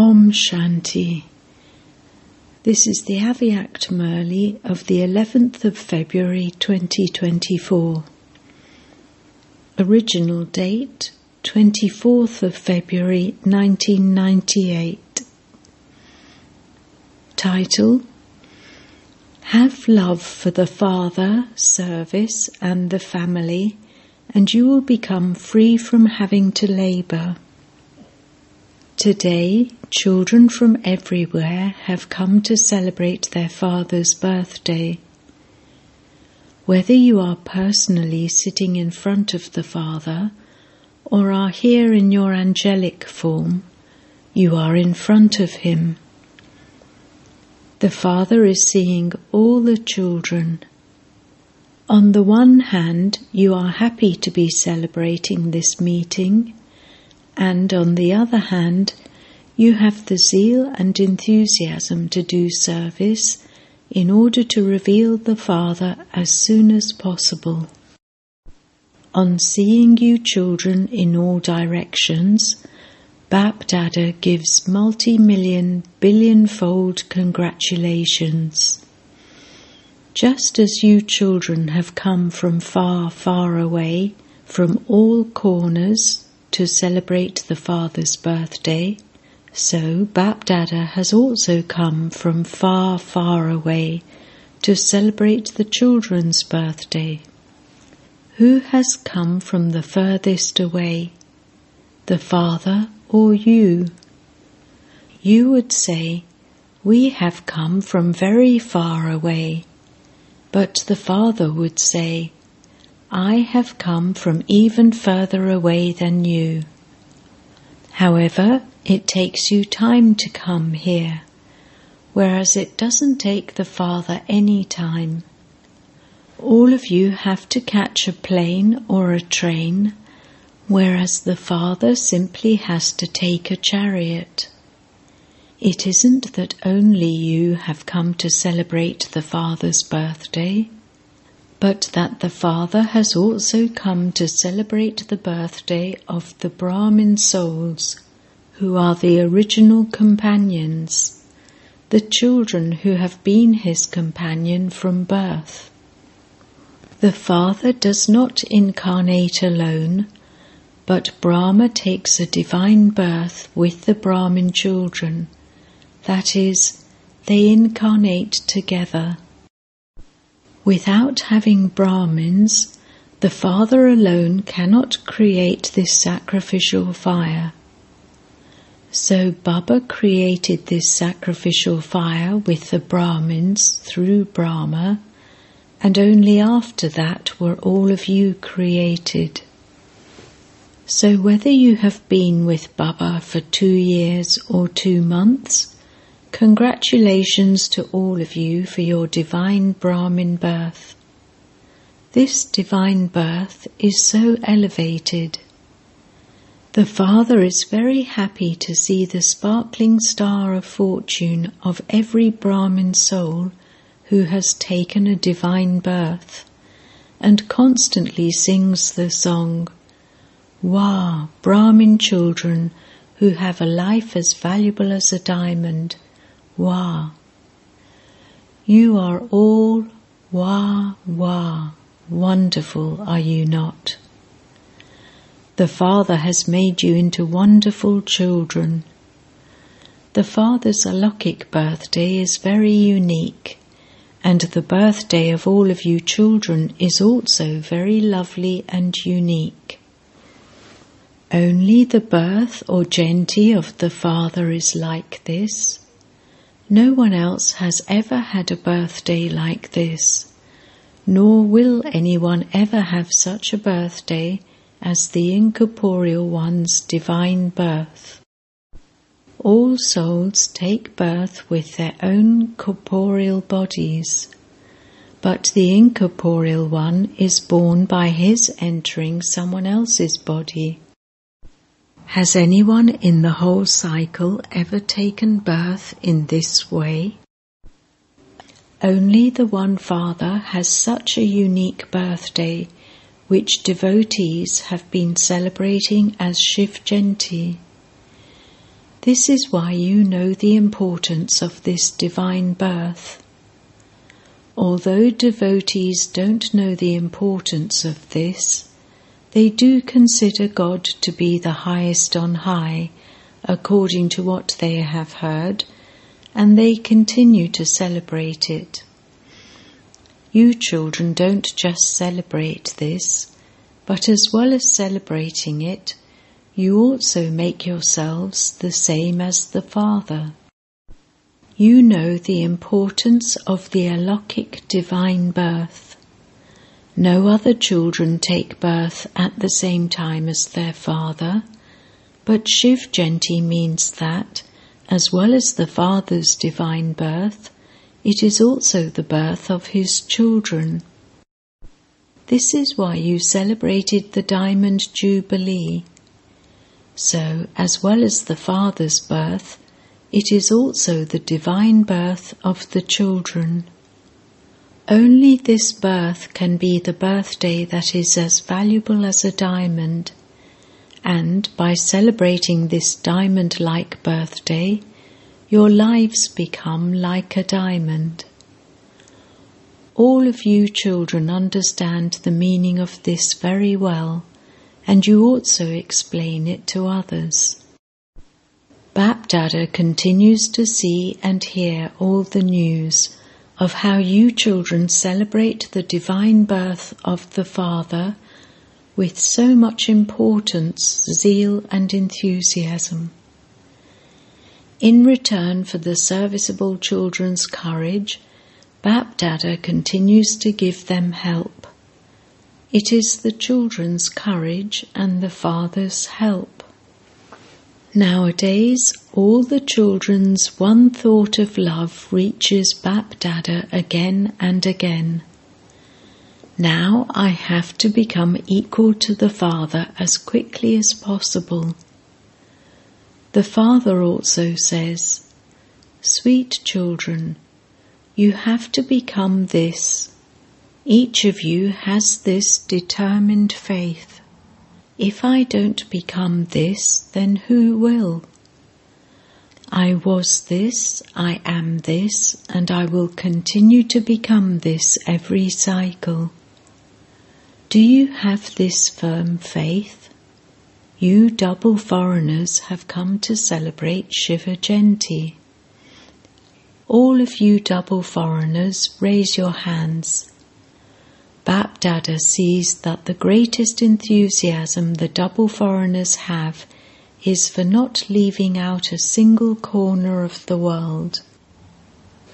Om Shanti. This is the Avyakt Murli of the 11th of February 2024. Original date 24th of February 1998. Title Have love for the Father, service, and the family, and you will become free from having to labour. Today, children from everywhere have come to celebrate their father's birthday. Whether you are personally sitting in front of the Father or are here in your angelic form, you are in front of Him. The Father is seeing all the children. On the one hand, you are happy to be celebrating this meeting and on the other hand, you have the zeal and enthusiasm to do service in order to reveal the Father as soon as possible. On seeing you children in all directions, Bap Dada gives multi million, billion fold congratulations. Just as you children have come from far, far away, from all corners, to celebrate the father's birthday, so Bapdada has also come from far, far away to celebrate the children's birthday. Who has come from the furthest away, the father or you? You would say, We have come from very far away, but the father would say, I have come from even further away than you. However, it takes you time to come here, whereas it doesn't take the Father any time. All of you have to catch a plane or a train, whereas the Father simply has to take a chariot. It isn't that only you have come to celebrate the Father's birthday but that the Father has also come to celebrate the birthday of the Brahmin souls, who are the original companions, the children who have been his companion from birth. The Father does not incarnate alone, but Brahma takes a divine birth with the Brahmin children. That is, they incarnate together. Without having Brahmins, the Father alone cannot create this sacrificial fire. So Baba created this sacrificial fire with the Brahmins through Brahma, and only after that were all of you created. So whether you have been with Baba for two years or two months, Congratulations to all of you for your divine Brahmin birth. This divine birth is so elevated. The Father is very happy to see the sparkling star of fortune of every Brahmin soul who has taken a divine birth and constantly sings the song, Wah, Brahmin children who have a life as valuable as a diamond Wah. You are all Wah, Wah, wonderful, are you not? The Father has made you into wonderful children. The Father's Alokik birthday is very unique, and the birthday of all of you children is also very lovely and unique. Only the birth or Jayanti of the Father is like this. No one else has ever had a birthday like this, nor will anyone ever have such a birthday as the incorporeal one's divine birth. All souls take birth with their own corporeal bodies, but the incorporeal one is born by his entering someone else's body. Has anyone in the whole cycle ever taken birth in this way? Only the One Father has such a unique birthday, which devotees have been celebrating as Shiv. This is why you know the importance of this divine birth. Although devotees don't know the importance of this, they do consider God to be the highest on high, according to what they have heard, and they continue to celebrate it. You children don't just celebrate this, but as well as celebrating it, you also make yourselves the same as the Father. You know the importance of the Alokik divine birth. No other children take birth at the same time as their father, but Shiv Jayanti means that, as well as the Father's divine birth, it is also the birth of his children. This is why you celebrated the Diamond Jubilee. So, as well as the Father's birth, it is also the divine birth of the children. Only this birth can be the birthday that is as valuable as a diamond, and by celebrating this diamond like birthday, your lives become like a diamond. All of you children understand the meaning of this very well, and you also explain it to others. Bapdada continues to see and hear all the news of how you children celebrate the divine birth of the Father with so much importance, zeal, and enthusiasm. In return for the serviceable children's courage, Bapdada continues to give them help. It is the children's courage and the Father's help. Nowadays, all the children's one thought of love reaches Bapdada again and again. Now I have to become equal to the Father as quickly as possible. The Father also says, Sweet children, you have to become this. Each of you has this determined faith. If I don't become this, then who will? I was this, I am this, and I will continue to become this every cycle. Do you have this firm faith? You double foreigners have come to celebrate Shiva Jayanti. All of you double foreigners, raise your hands Bapdada sees that the greatest enthusiasm the double foreigners have is for not leaving out a single corner of the world.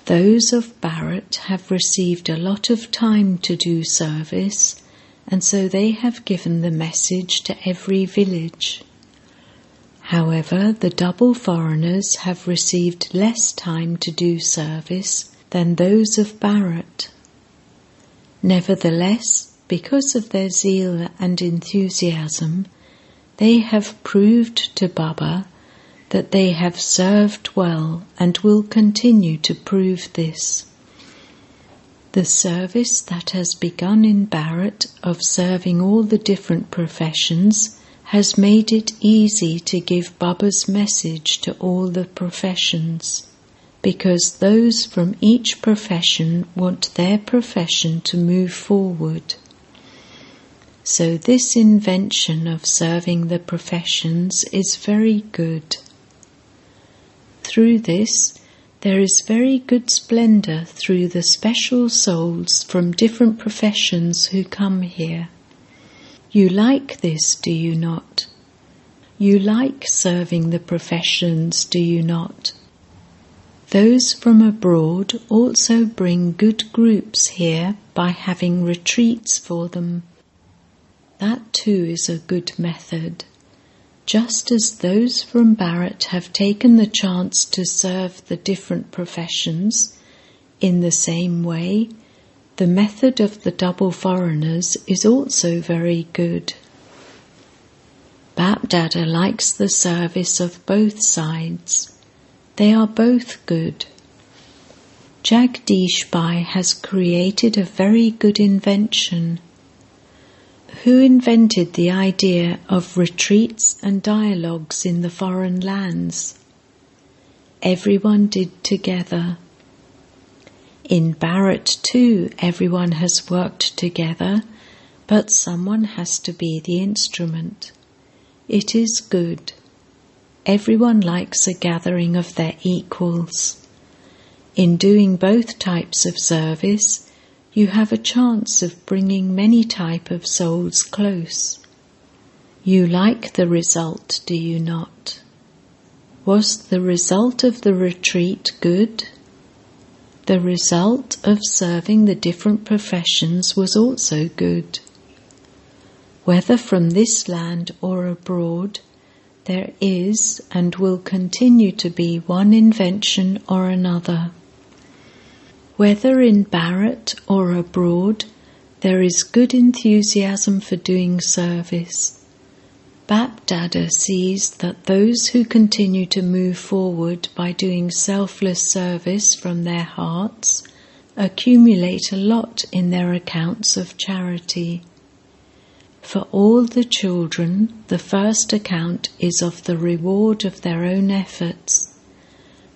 Those of Bharat have received a lot of time to do service, and so they have given the message to every village. However, the double foreigners have received less time to do service than those of Bharat. Nevertheless, because of their zeal and enthusiasm, they have proved to Baba that they have served well and will continue to prove this. The service that has begun in Bharat of serving all the different professions has made it easy to give Baba's message to all the professions because those from each profession want their profession to move forward. So, this invention of serving the professions is very good. Through this, there is very good splendour through the special souls from different professions who come here. You like this, do you not? You like serving the professions, do you not? Those from abroad also bring good groups here by having retreats for them. That too is a good method. Just as those from Bharat have taken the chance to serve the different professions, in the same way, the method of the double foreigners is also very good. Bapdada likes the service of both sides. They are both good. Jagdish Bhai has created a very good invention. Who invented the idea of retreats and dialogues in the foreign lands? everyone did together. In Bharat too, everyone has worked together, but someone has to be the instrument. It is good. Everyone likes a gathering of their equals. In doing both types of service, you have a chance of bringing many type of souls close. You like the result, do you not? Was the result of the retreat good? The result of serving the different professions was also good. Whether from this land or abroad, there is and will continue to be one invention or another. Whether in Bharat or abroad, there is good enthusiasm for doing service. Bapdada sees that those who continue to move forward by doing selfless service from their hearts accumulate a lot in their accounts of charity. For all the children, the first account is of the reward of their own efforts.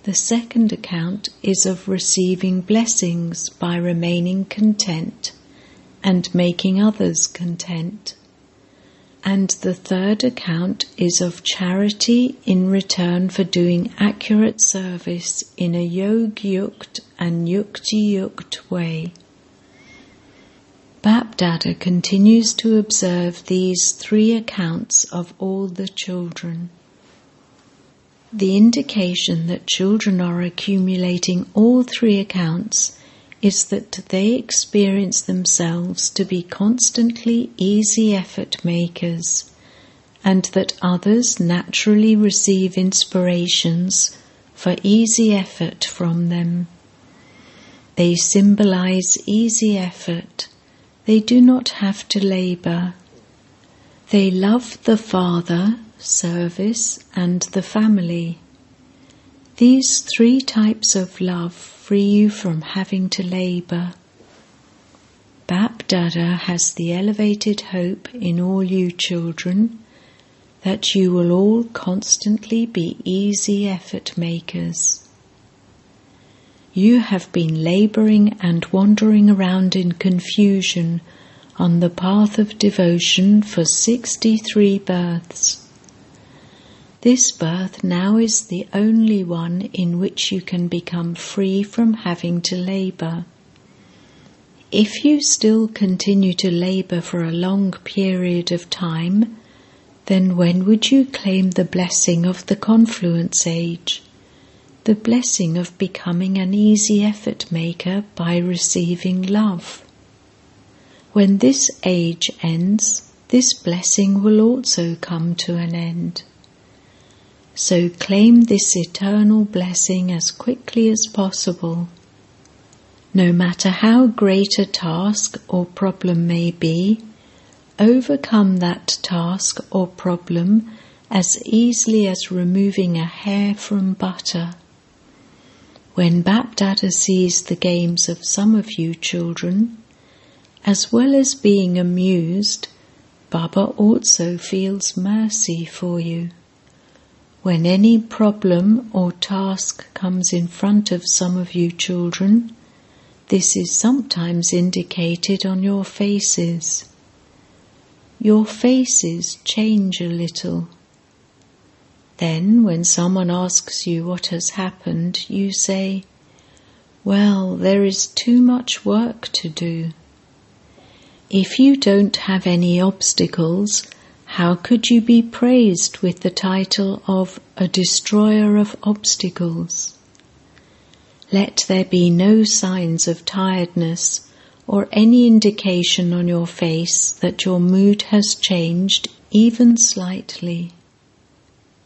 The second account is of receiving blessings by remaining content and making others content. And the third account is of charity in return for doing accurate service in a yog yukt and yukti yukt way. Bapdada continues to observe these three accounts of all the children. The indication that children are accumulating all three accounts is that they experience themselves to be constantly easy effort makers and that others naturally receive inspirations for easy effort from them. They symbolize easy effort they do not have to labor. They love the Father, service, and the family. These three types of love free you from having to labor. Bapdada has the elevated hope in all you children that you will all constantly be easy effort makers. You have been laboring and wandering around in confusion on the path of devotion for 63 births. This birth now is the only one in which you can become free from having to labor. If you still continue to labor for a long period of time, then when would you claim the blessing of the confluence age? The blessing of becoming an easy effort maker by receiving love. When this age ends, this blessing will also come to an end. So claim this eternal blessing as quickly as possible. No matter how great a task or problem may be, overcome that task or problem as easily as removing a hair from butter. When Bapdada sees the games of some of you children, as well as being amused, Baba also feels mercy for you. When any problem or task comes in front of some of you children, this is sometimes indicated on your faces. Your faces change a little then, when someone asks you what has happened, you say, Well, there is too much work to do. If you don't have any obstacles, how could you be praised with the title of a destroyer of obstacles? Let there be no signs of tiredness or any indication on your face that your mood has changed even slightly.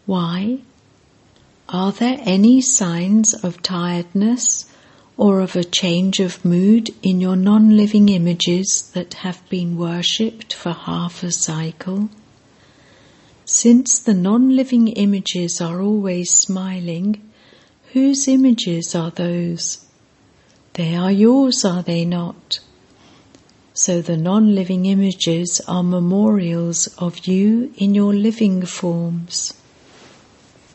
Why? Are there any signs of tiredness or of a change of mood in your non living images that have been worshipped for half a cycle? Since the non living images are always smiling, whose images are those? They are yours, are they not? So the non living images are memorials of you in your living forms.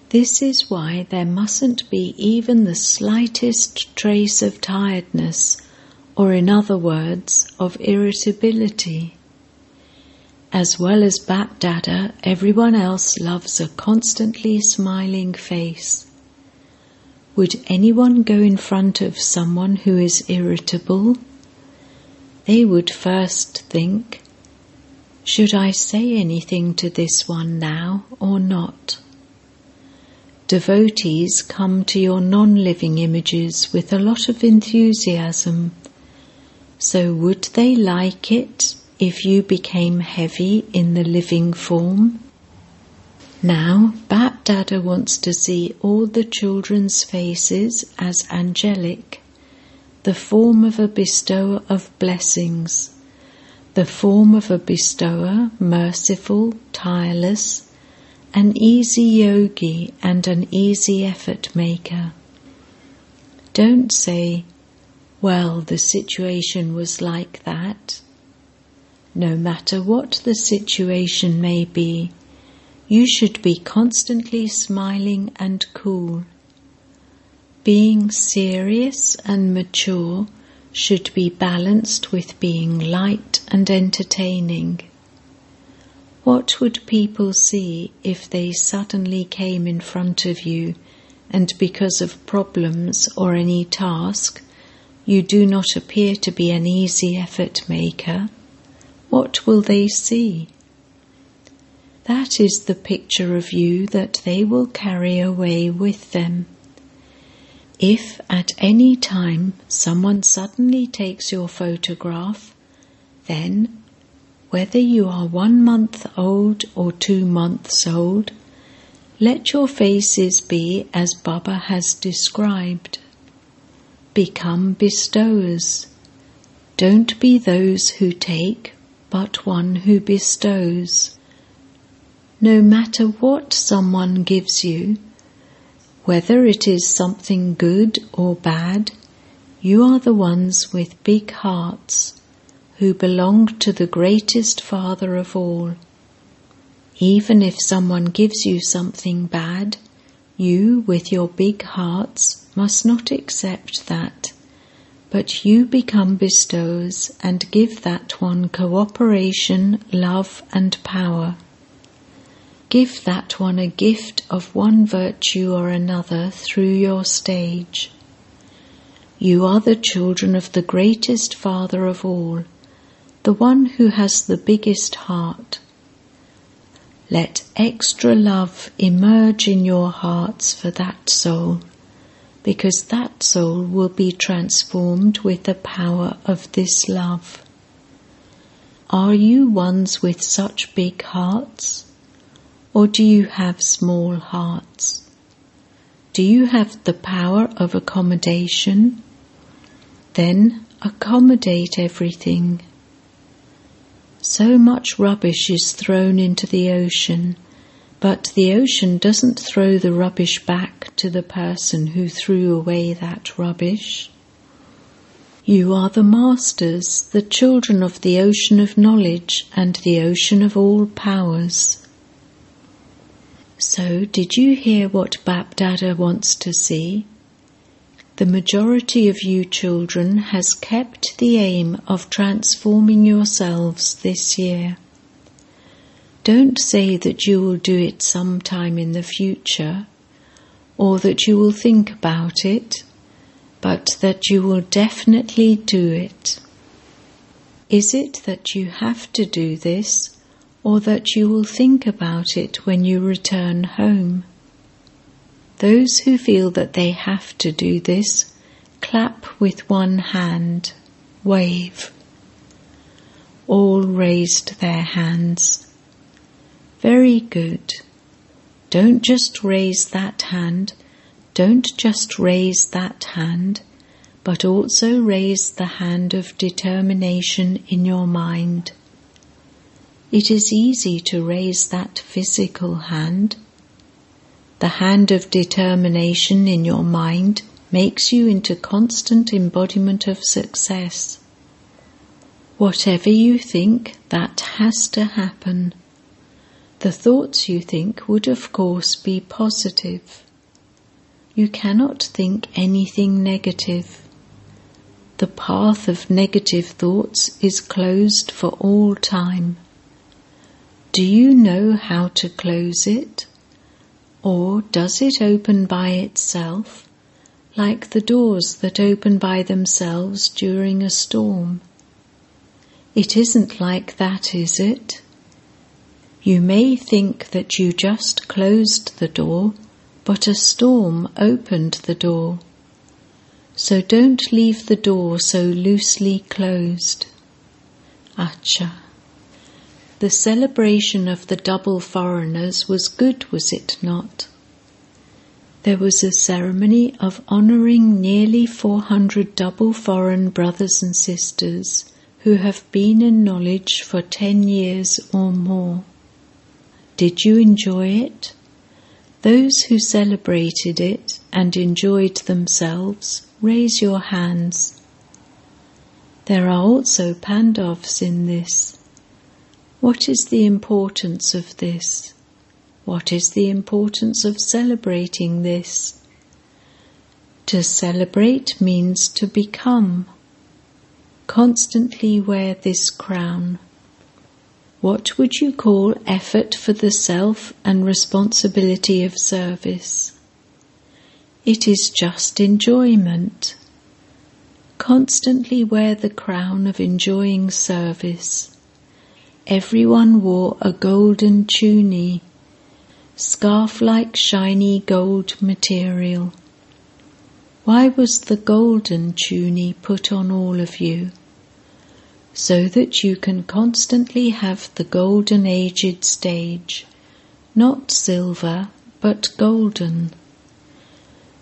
This is why there mustn't be even the slightest trace of tiredness, or in other words, of irritability. As well as Bap Dada, everyone else loves a constantly smiling face. Would anyone go in front of someone who is irritable? They would first think, Should I say anything to this one now or not? Devotees come to your non living images with a lot of enthusiasm. So, would they like it if you became heavy in the living form? Now, Bap Dada wants to see all the children's faces as angelic, the form of a bestower of blessings, the form of a bestower, merciful, tireless, an easy yogi and an easy effort maker. Don't say, well, the situation was like that. No matter what the situation may be, you should be constantly smiling and cool. Being serious and mature should be balanced with being light and entertaining. What would people see if they suddenly came in front of you and because of problems or any task you do not appear to be an easy effort maker? What will they see? That is the picture of you that they will carry away with them. If at any time someone suddenly takes your photograph, then whether you are one month old or two months old, let your faces be as Baba has described. Become bestowers. Don't be those who take, but one who bestows. No matter what someone gives you, whether it is something good or bad, you are the ones with big hearts who belong to the greatest Father of all. Even if someone gives you something bad, you, with your big hearts, must not accept that, but you become bestowers and give that one cooperation, love, and power. Give that one a gift of one virtue or another through your stage. You are the children of the greatest Father of all the one who has the biggest heart. Let extra love emerge in your hearts for that soul, because that soul will be transformed with the power of this love. Are you ones with such big hearts? Or do you have small hearts? Do you have the power of accommodation? Then accommodate everything so much rubbish is thrown into the ocean, but the ocean doesn't throw the rubbish back to the person who threw away that rubbish. You are the masters, the children of the ocean of knowledge and the ocean of all powers. So, did you hear what Bap Dada wants to see? The majority of you children has kept the aim of transforming yourselves this year. Don't say that you will do it sometime in the future or that you will think about it, but that you will definitely do it. Is it that you have to do this or that you will think about it when you return home? Those who feel that they have to do this, clap with one hand, wave. All raised their hands. Very good. Don't just raise that hand, don't just raise that hand, but also raise the hand of determination in your mind. It is easy to raise that physical hand the hand of determination in your mind makes you into constant embodiment of success. Whatever you think, that has to happen. The thoughts you think would, of course, be positive. You cannot think anything negative. The path of negative thoughts is closed for all time. Do you know how to close it? Or does it open by itself, like the doors that open by themselves during a storm? It isn't like that, is it? You may think that you just closed the door but a storm opened the door. So don't leave the door so loosely closed. Acha. The celebration of the double foreigners was good, was it not? There was a ceremony of honouring nearly 400 double foreign brothers and sisters who have been in knowledge for 10 years or more. Did you enjoy it? Those who celebrated it and enjoyed themselves, raise your hands. There are also Pandavs in this. What is the importance of this? What is the importance of celebrating this? To celebrate means to become. Constantly wear this crown. What would you call effort for the self and responsibility of service? It is just enjoyment. Constantly wear the crown of enjoying service. Everyone wore a golden tunic, scarf like shiny gold material. Why was the golden tunic put on all of you? so that you can constantly have the golden aged stage, not silver, but golden.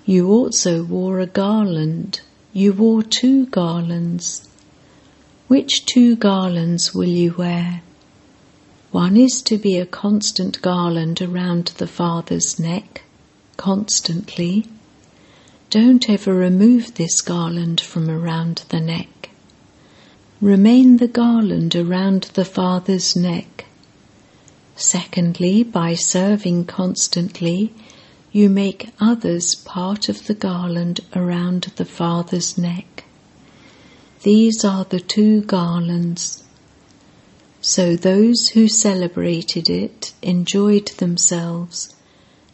You also wore a garland, you wore two garlands. Which two garlands will you wear? One is to be a constant garland around the Father's neck, constantly. Don't ever remove this garland from around the neck. Remain the garland around the Father's neck. Secondly, by serving constantly, you make others part of the garland around the Father's neck. These are the two garlands. So those who celebrated it enjoyed themselves,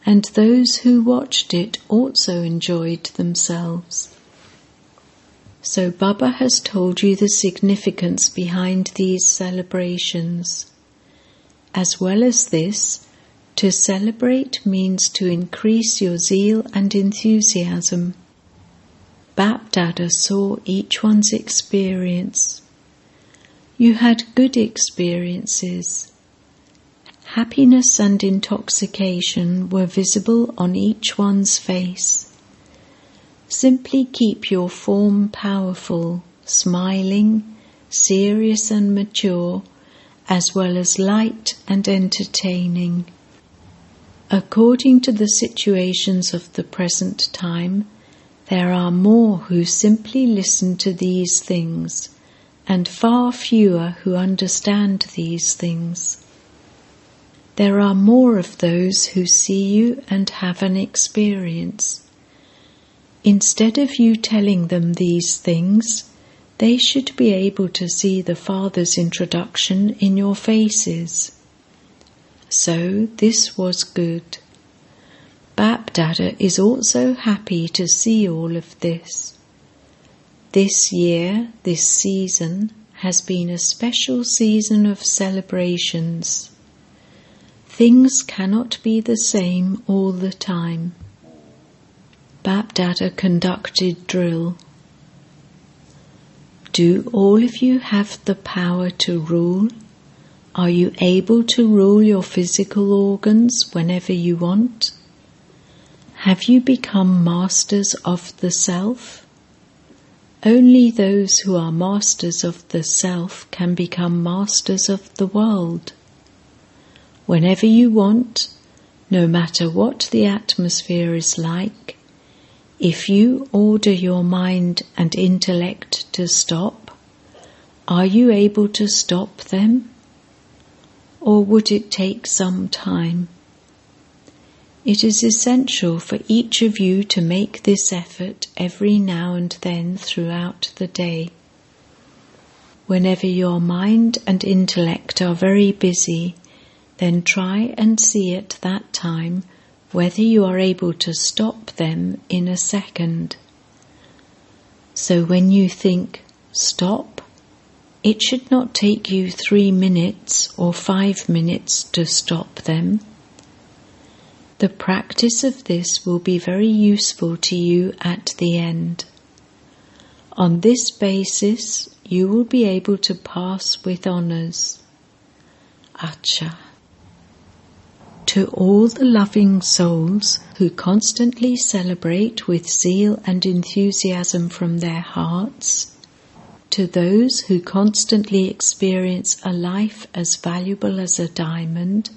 and those who watched it also enjoyed themselves. So, Baba has told you the significance behind these celebrations. As well as this, to celebrate means to increase your zeal and enthusiasm. Bapdada saw each one's experience. You had good experiences. Happiness and intoxication were visible on each one's face. Simply keep your form powerful, smiling, serious and mature, as well as light and entertaining. According to the situations of the present time, there are more who simply listen to these things, and far fewer who understand these things. There are more of those who see you and have an experience. Instead of you telling them these things, they should be able to see the Father's introduction in your faces. So this was good. Bapdada is also happy to see all of this. This year, this season, has been a special season of celebrations. Things cannot be the same all the time. Bapdada conducted drill. Do all of you have the power to rule? Are you able to rule your physical organs whenever you want? Have you become masters of the self? Only those who are masters of the self can become masters of the world. Whenever you want, no matter what the atmosphere is like, if you order your mind and intellect to stop, are you able to stop them? or would it take some time? It is essential for each of you to make this effort every now and then throughout the day. Whenever your mind and intellect are very busy, then try and see at that time whether you are able to stop them in a second. So when you think, stop, it should not take you three minutes or five minutes to stop them the practice of this will be very useful to you at the end. On this basis, you will be able to pass with honours. Acha. To all the loving souls who constantly celebrate with zeal and enthusiasm from their hearts, to those who constantly experience a life as valuable as a diamond,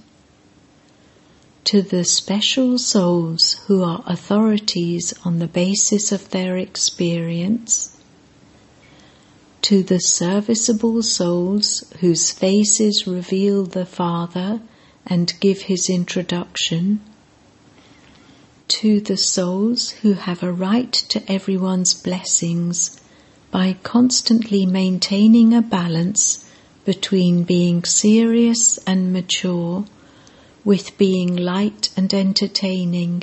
to the special souls who are authorities on the basis of their experience, to the serviceable souls whose faces reveal the Father and give his introduction, to the souls who have a right to everyone's blessings by constantly maintaining a balance between being serious and mature with being light and entertaining.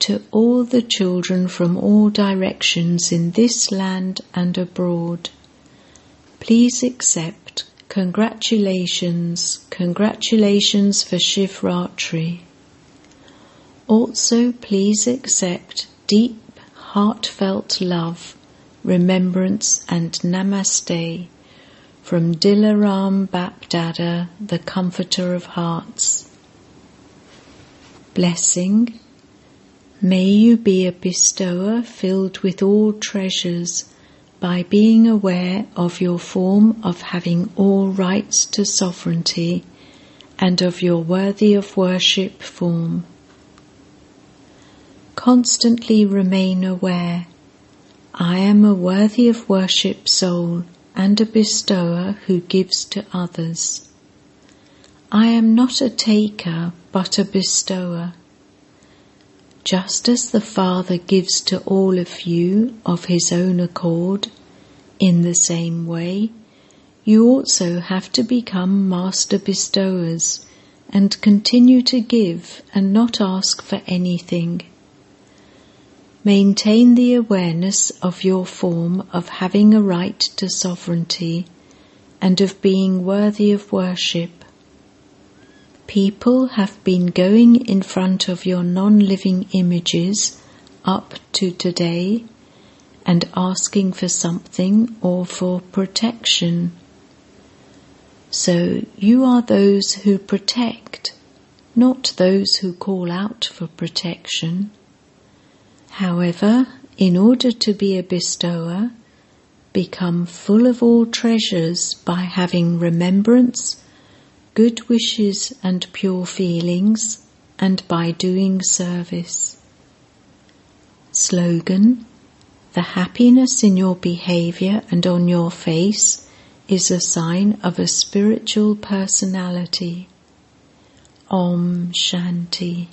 To all the children from all directions in this land and abroad, please accept congratulations, congratulations for Shivratri. Also, please accept deep, heartfelt love, remembrance, and namaste from Dilaram Bapdada, the Comforter of Hearts. Blessing. May you be a bestower filled with all treasures by being aware of your form of having all rights to sovereignty and of your worthy of worship form. Constantly remain aware. I am a worthy of worship soul and a bestower who gives to others. I am not a taker, but a bestower. Just as the Father gives to all of you of his own accord, in the same way, you also have to become master bestowers and continue to give and not ask for anything. Maintain the awareness of your form of having a right to sovereignty and of being worthy of worship. People have been going in front of your non living images up to today and asking for something or for protection. So you are those who protect, not those who call out for protection. However, in order to be a bestower, become full of all treasures by having remembrance, good wishes, and pure feelings, and by doing service. Slogan The happiness in your behavior and on your face is a sign of a spiritual personality. Om Shanti.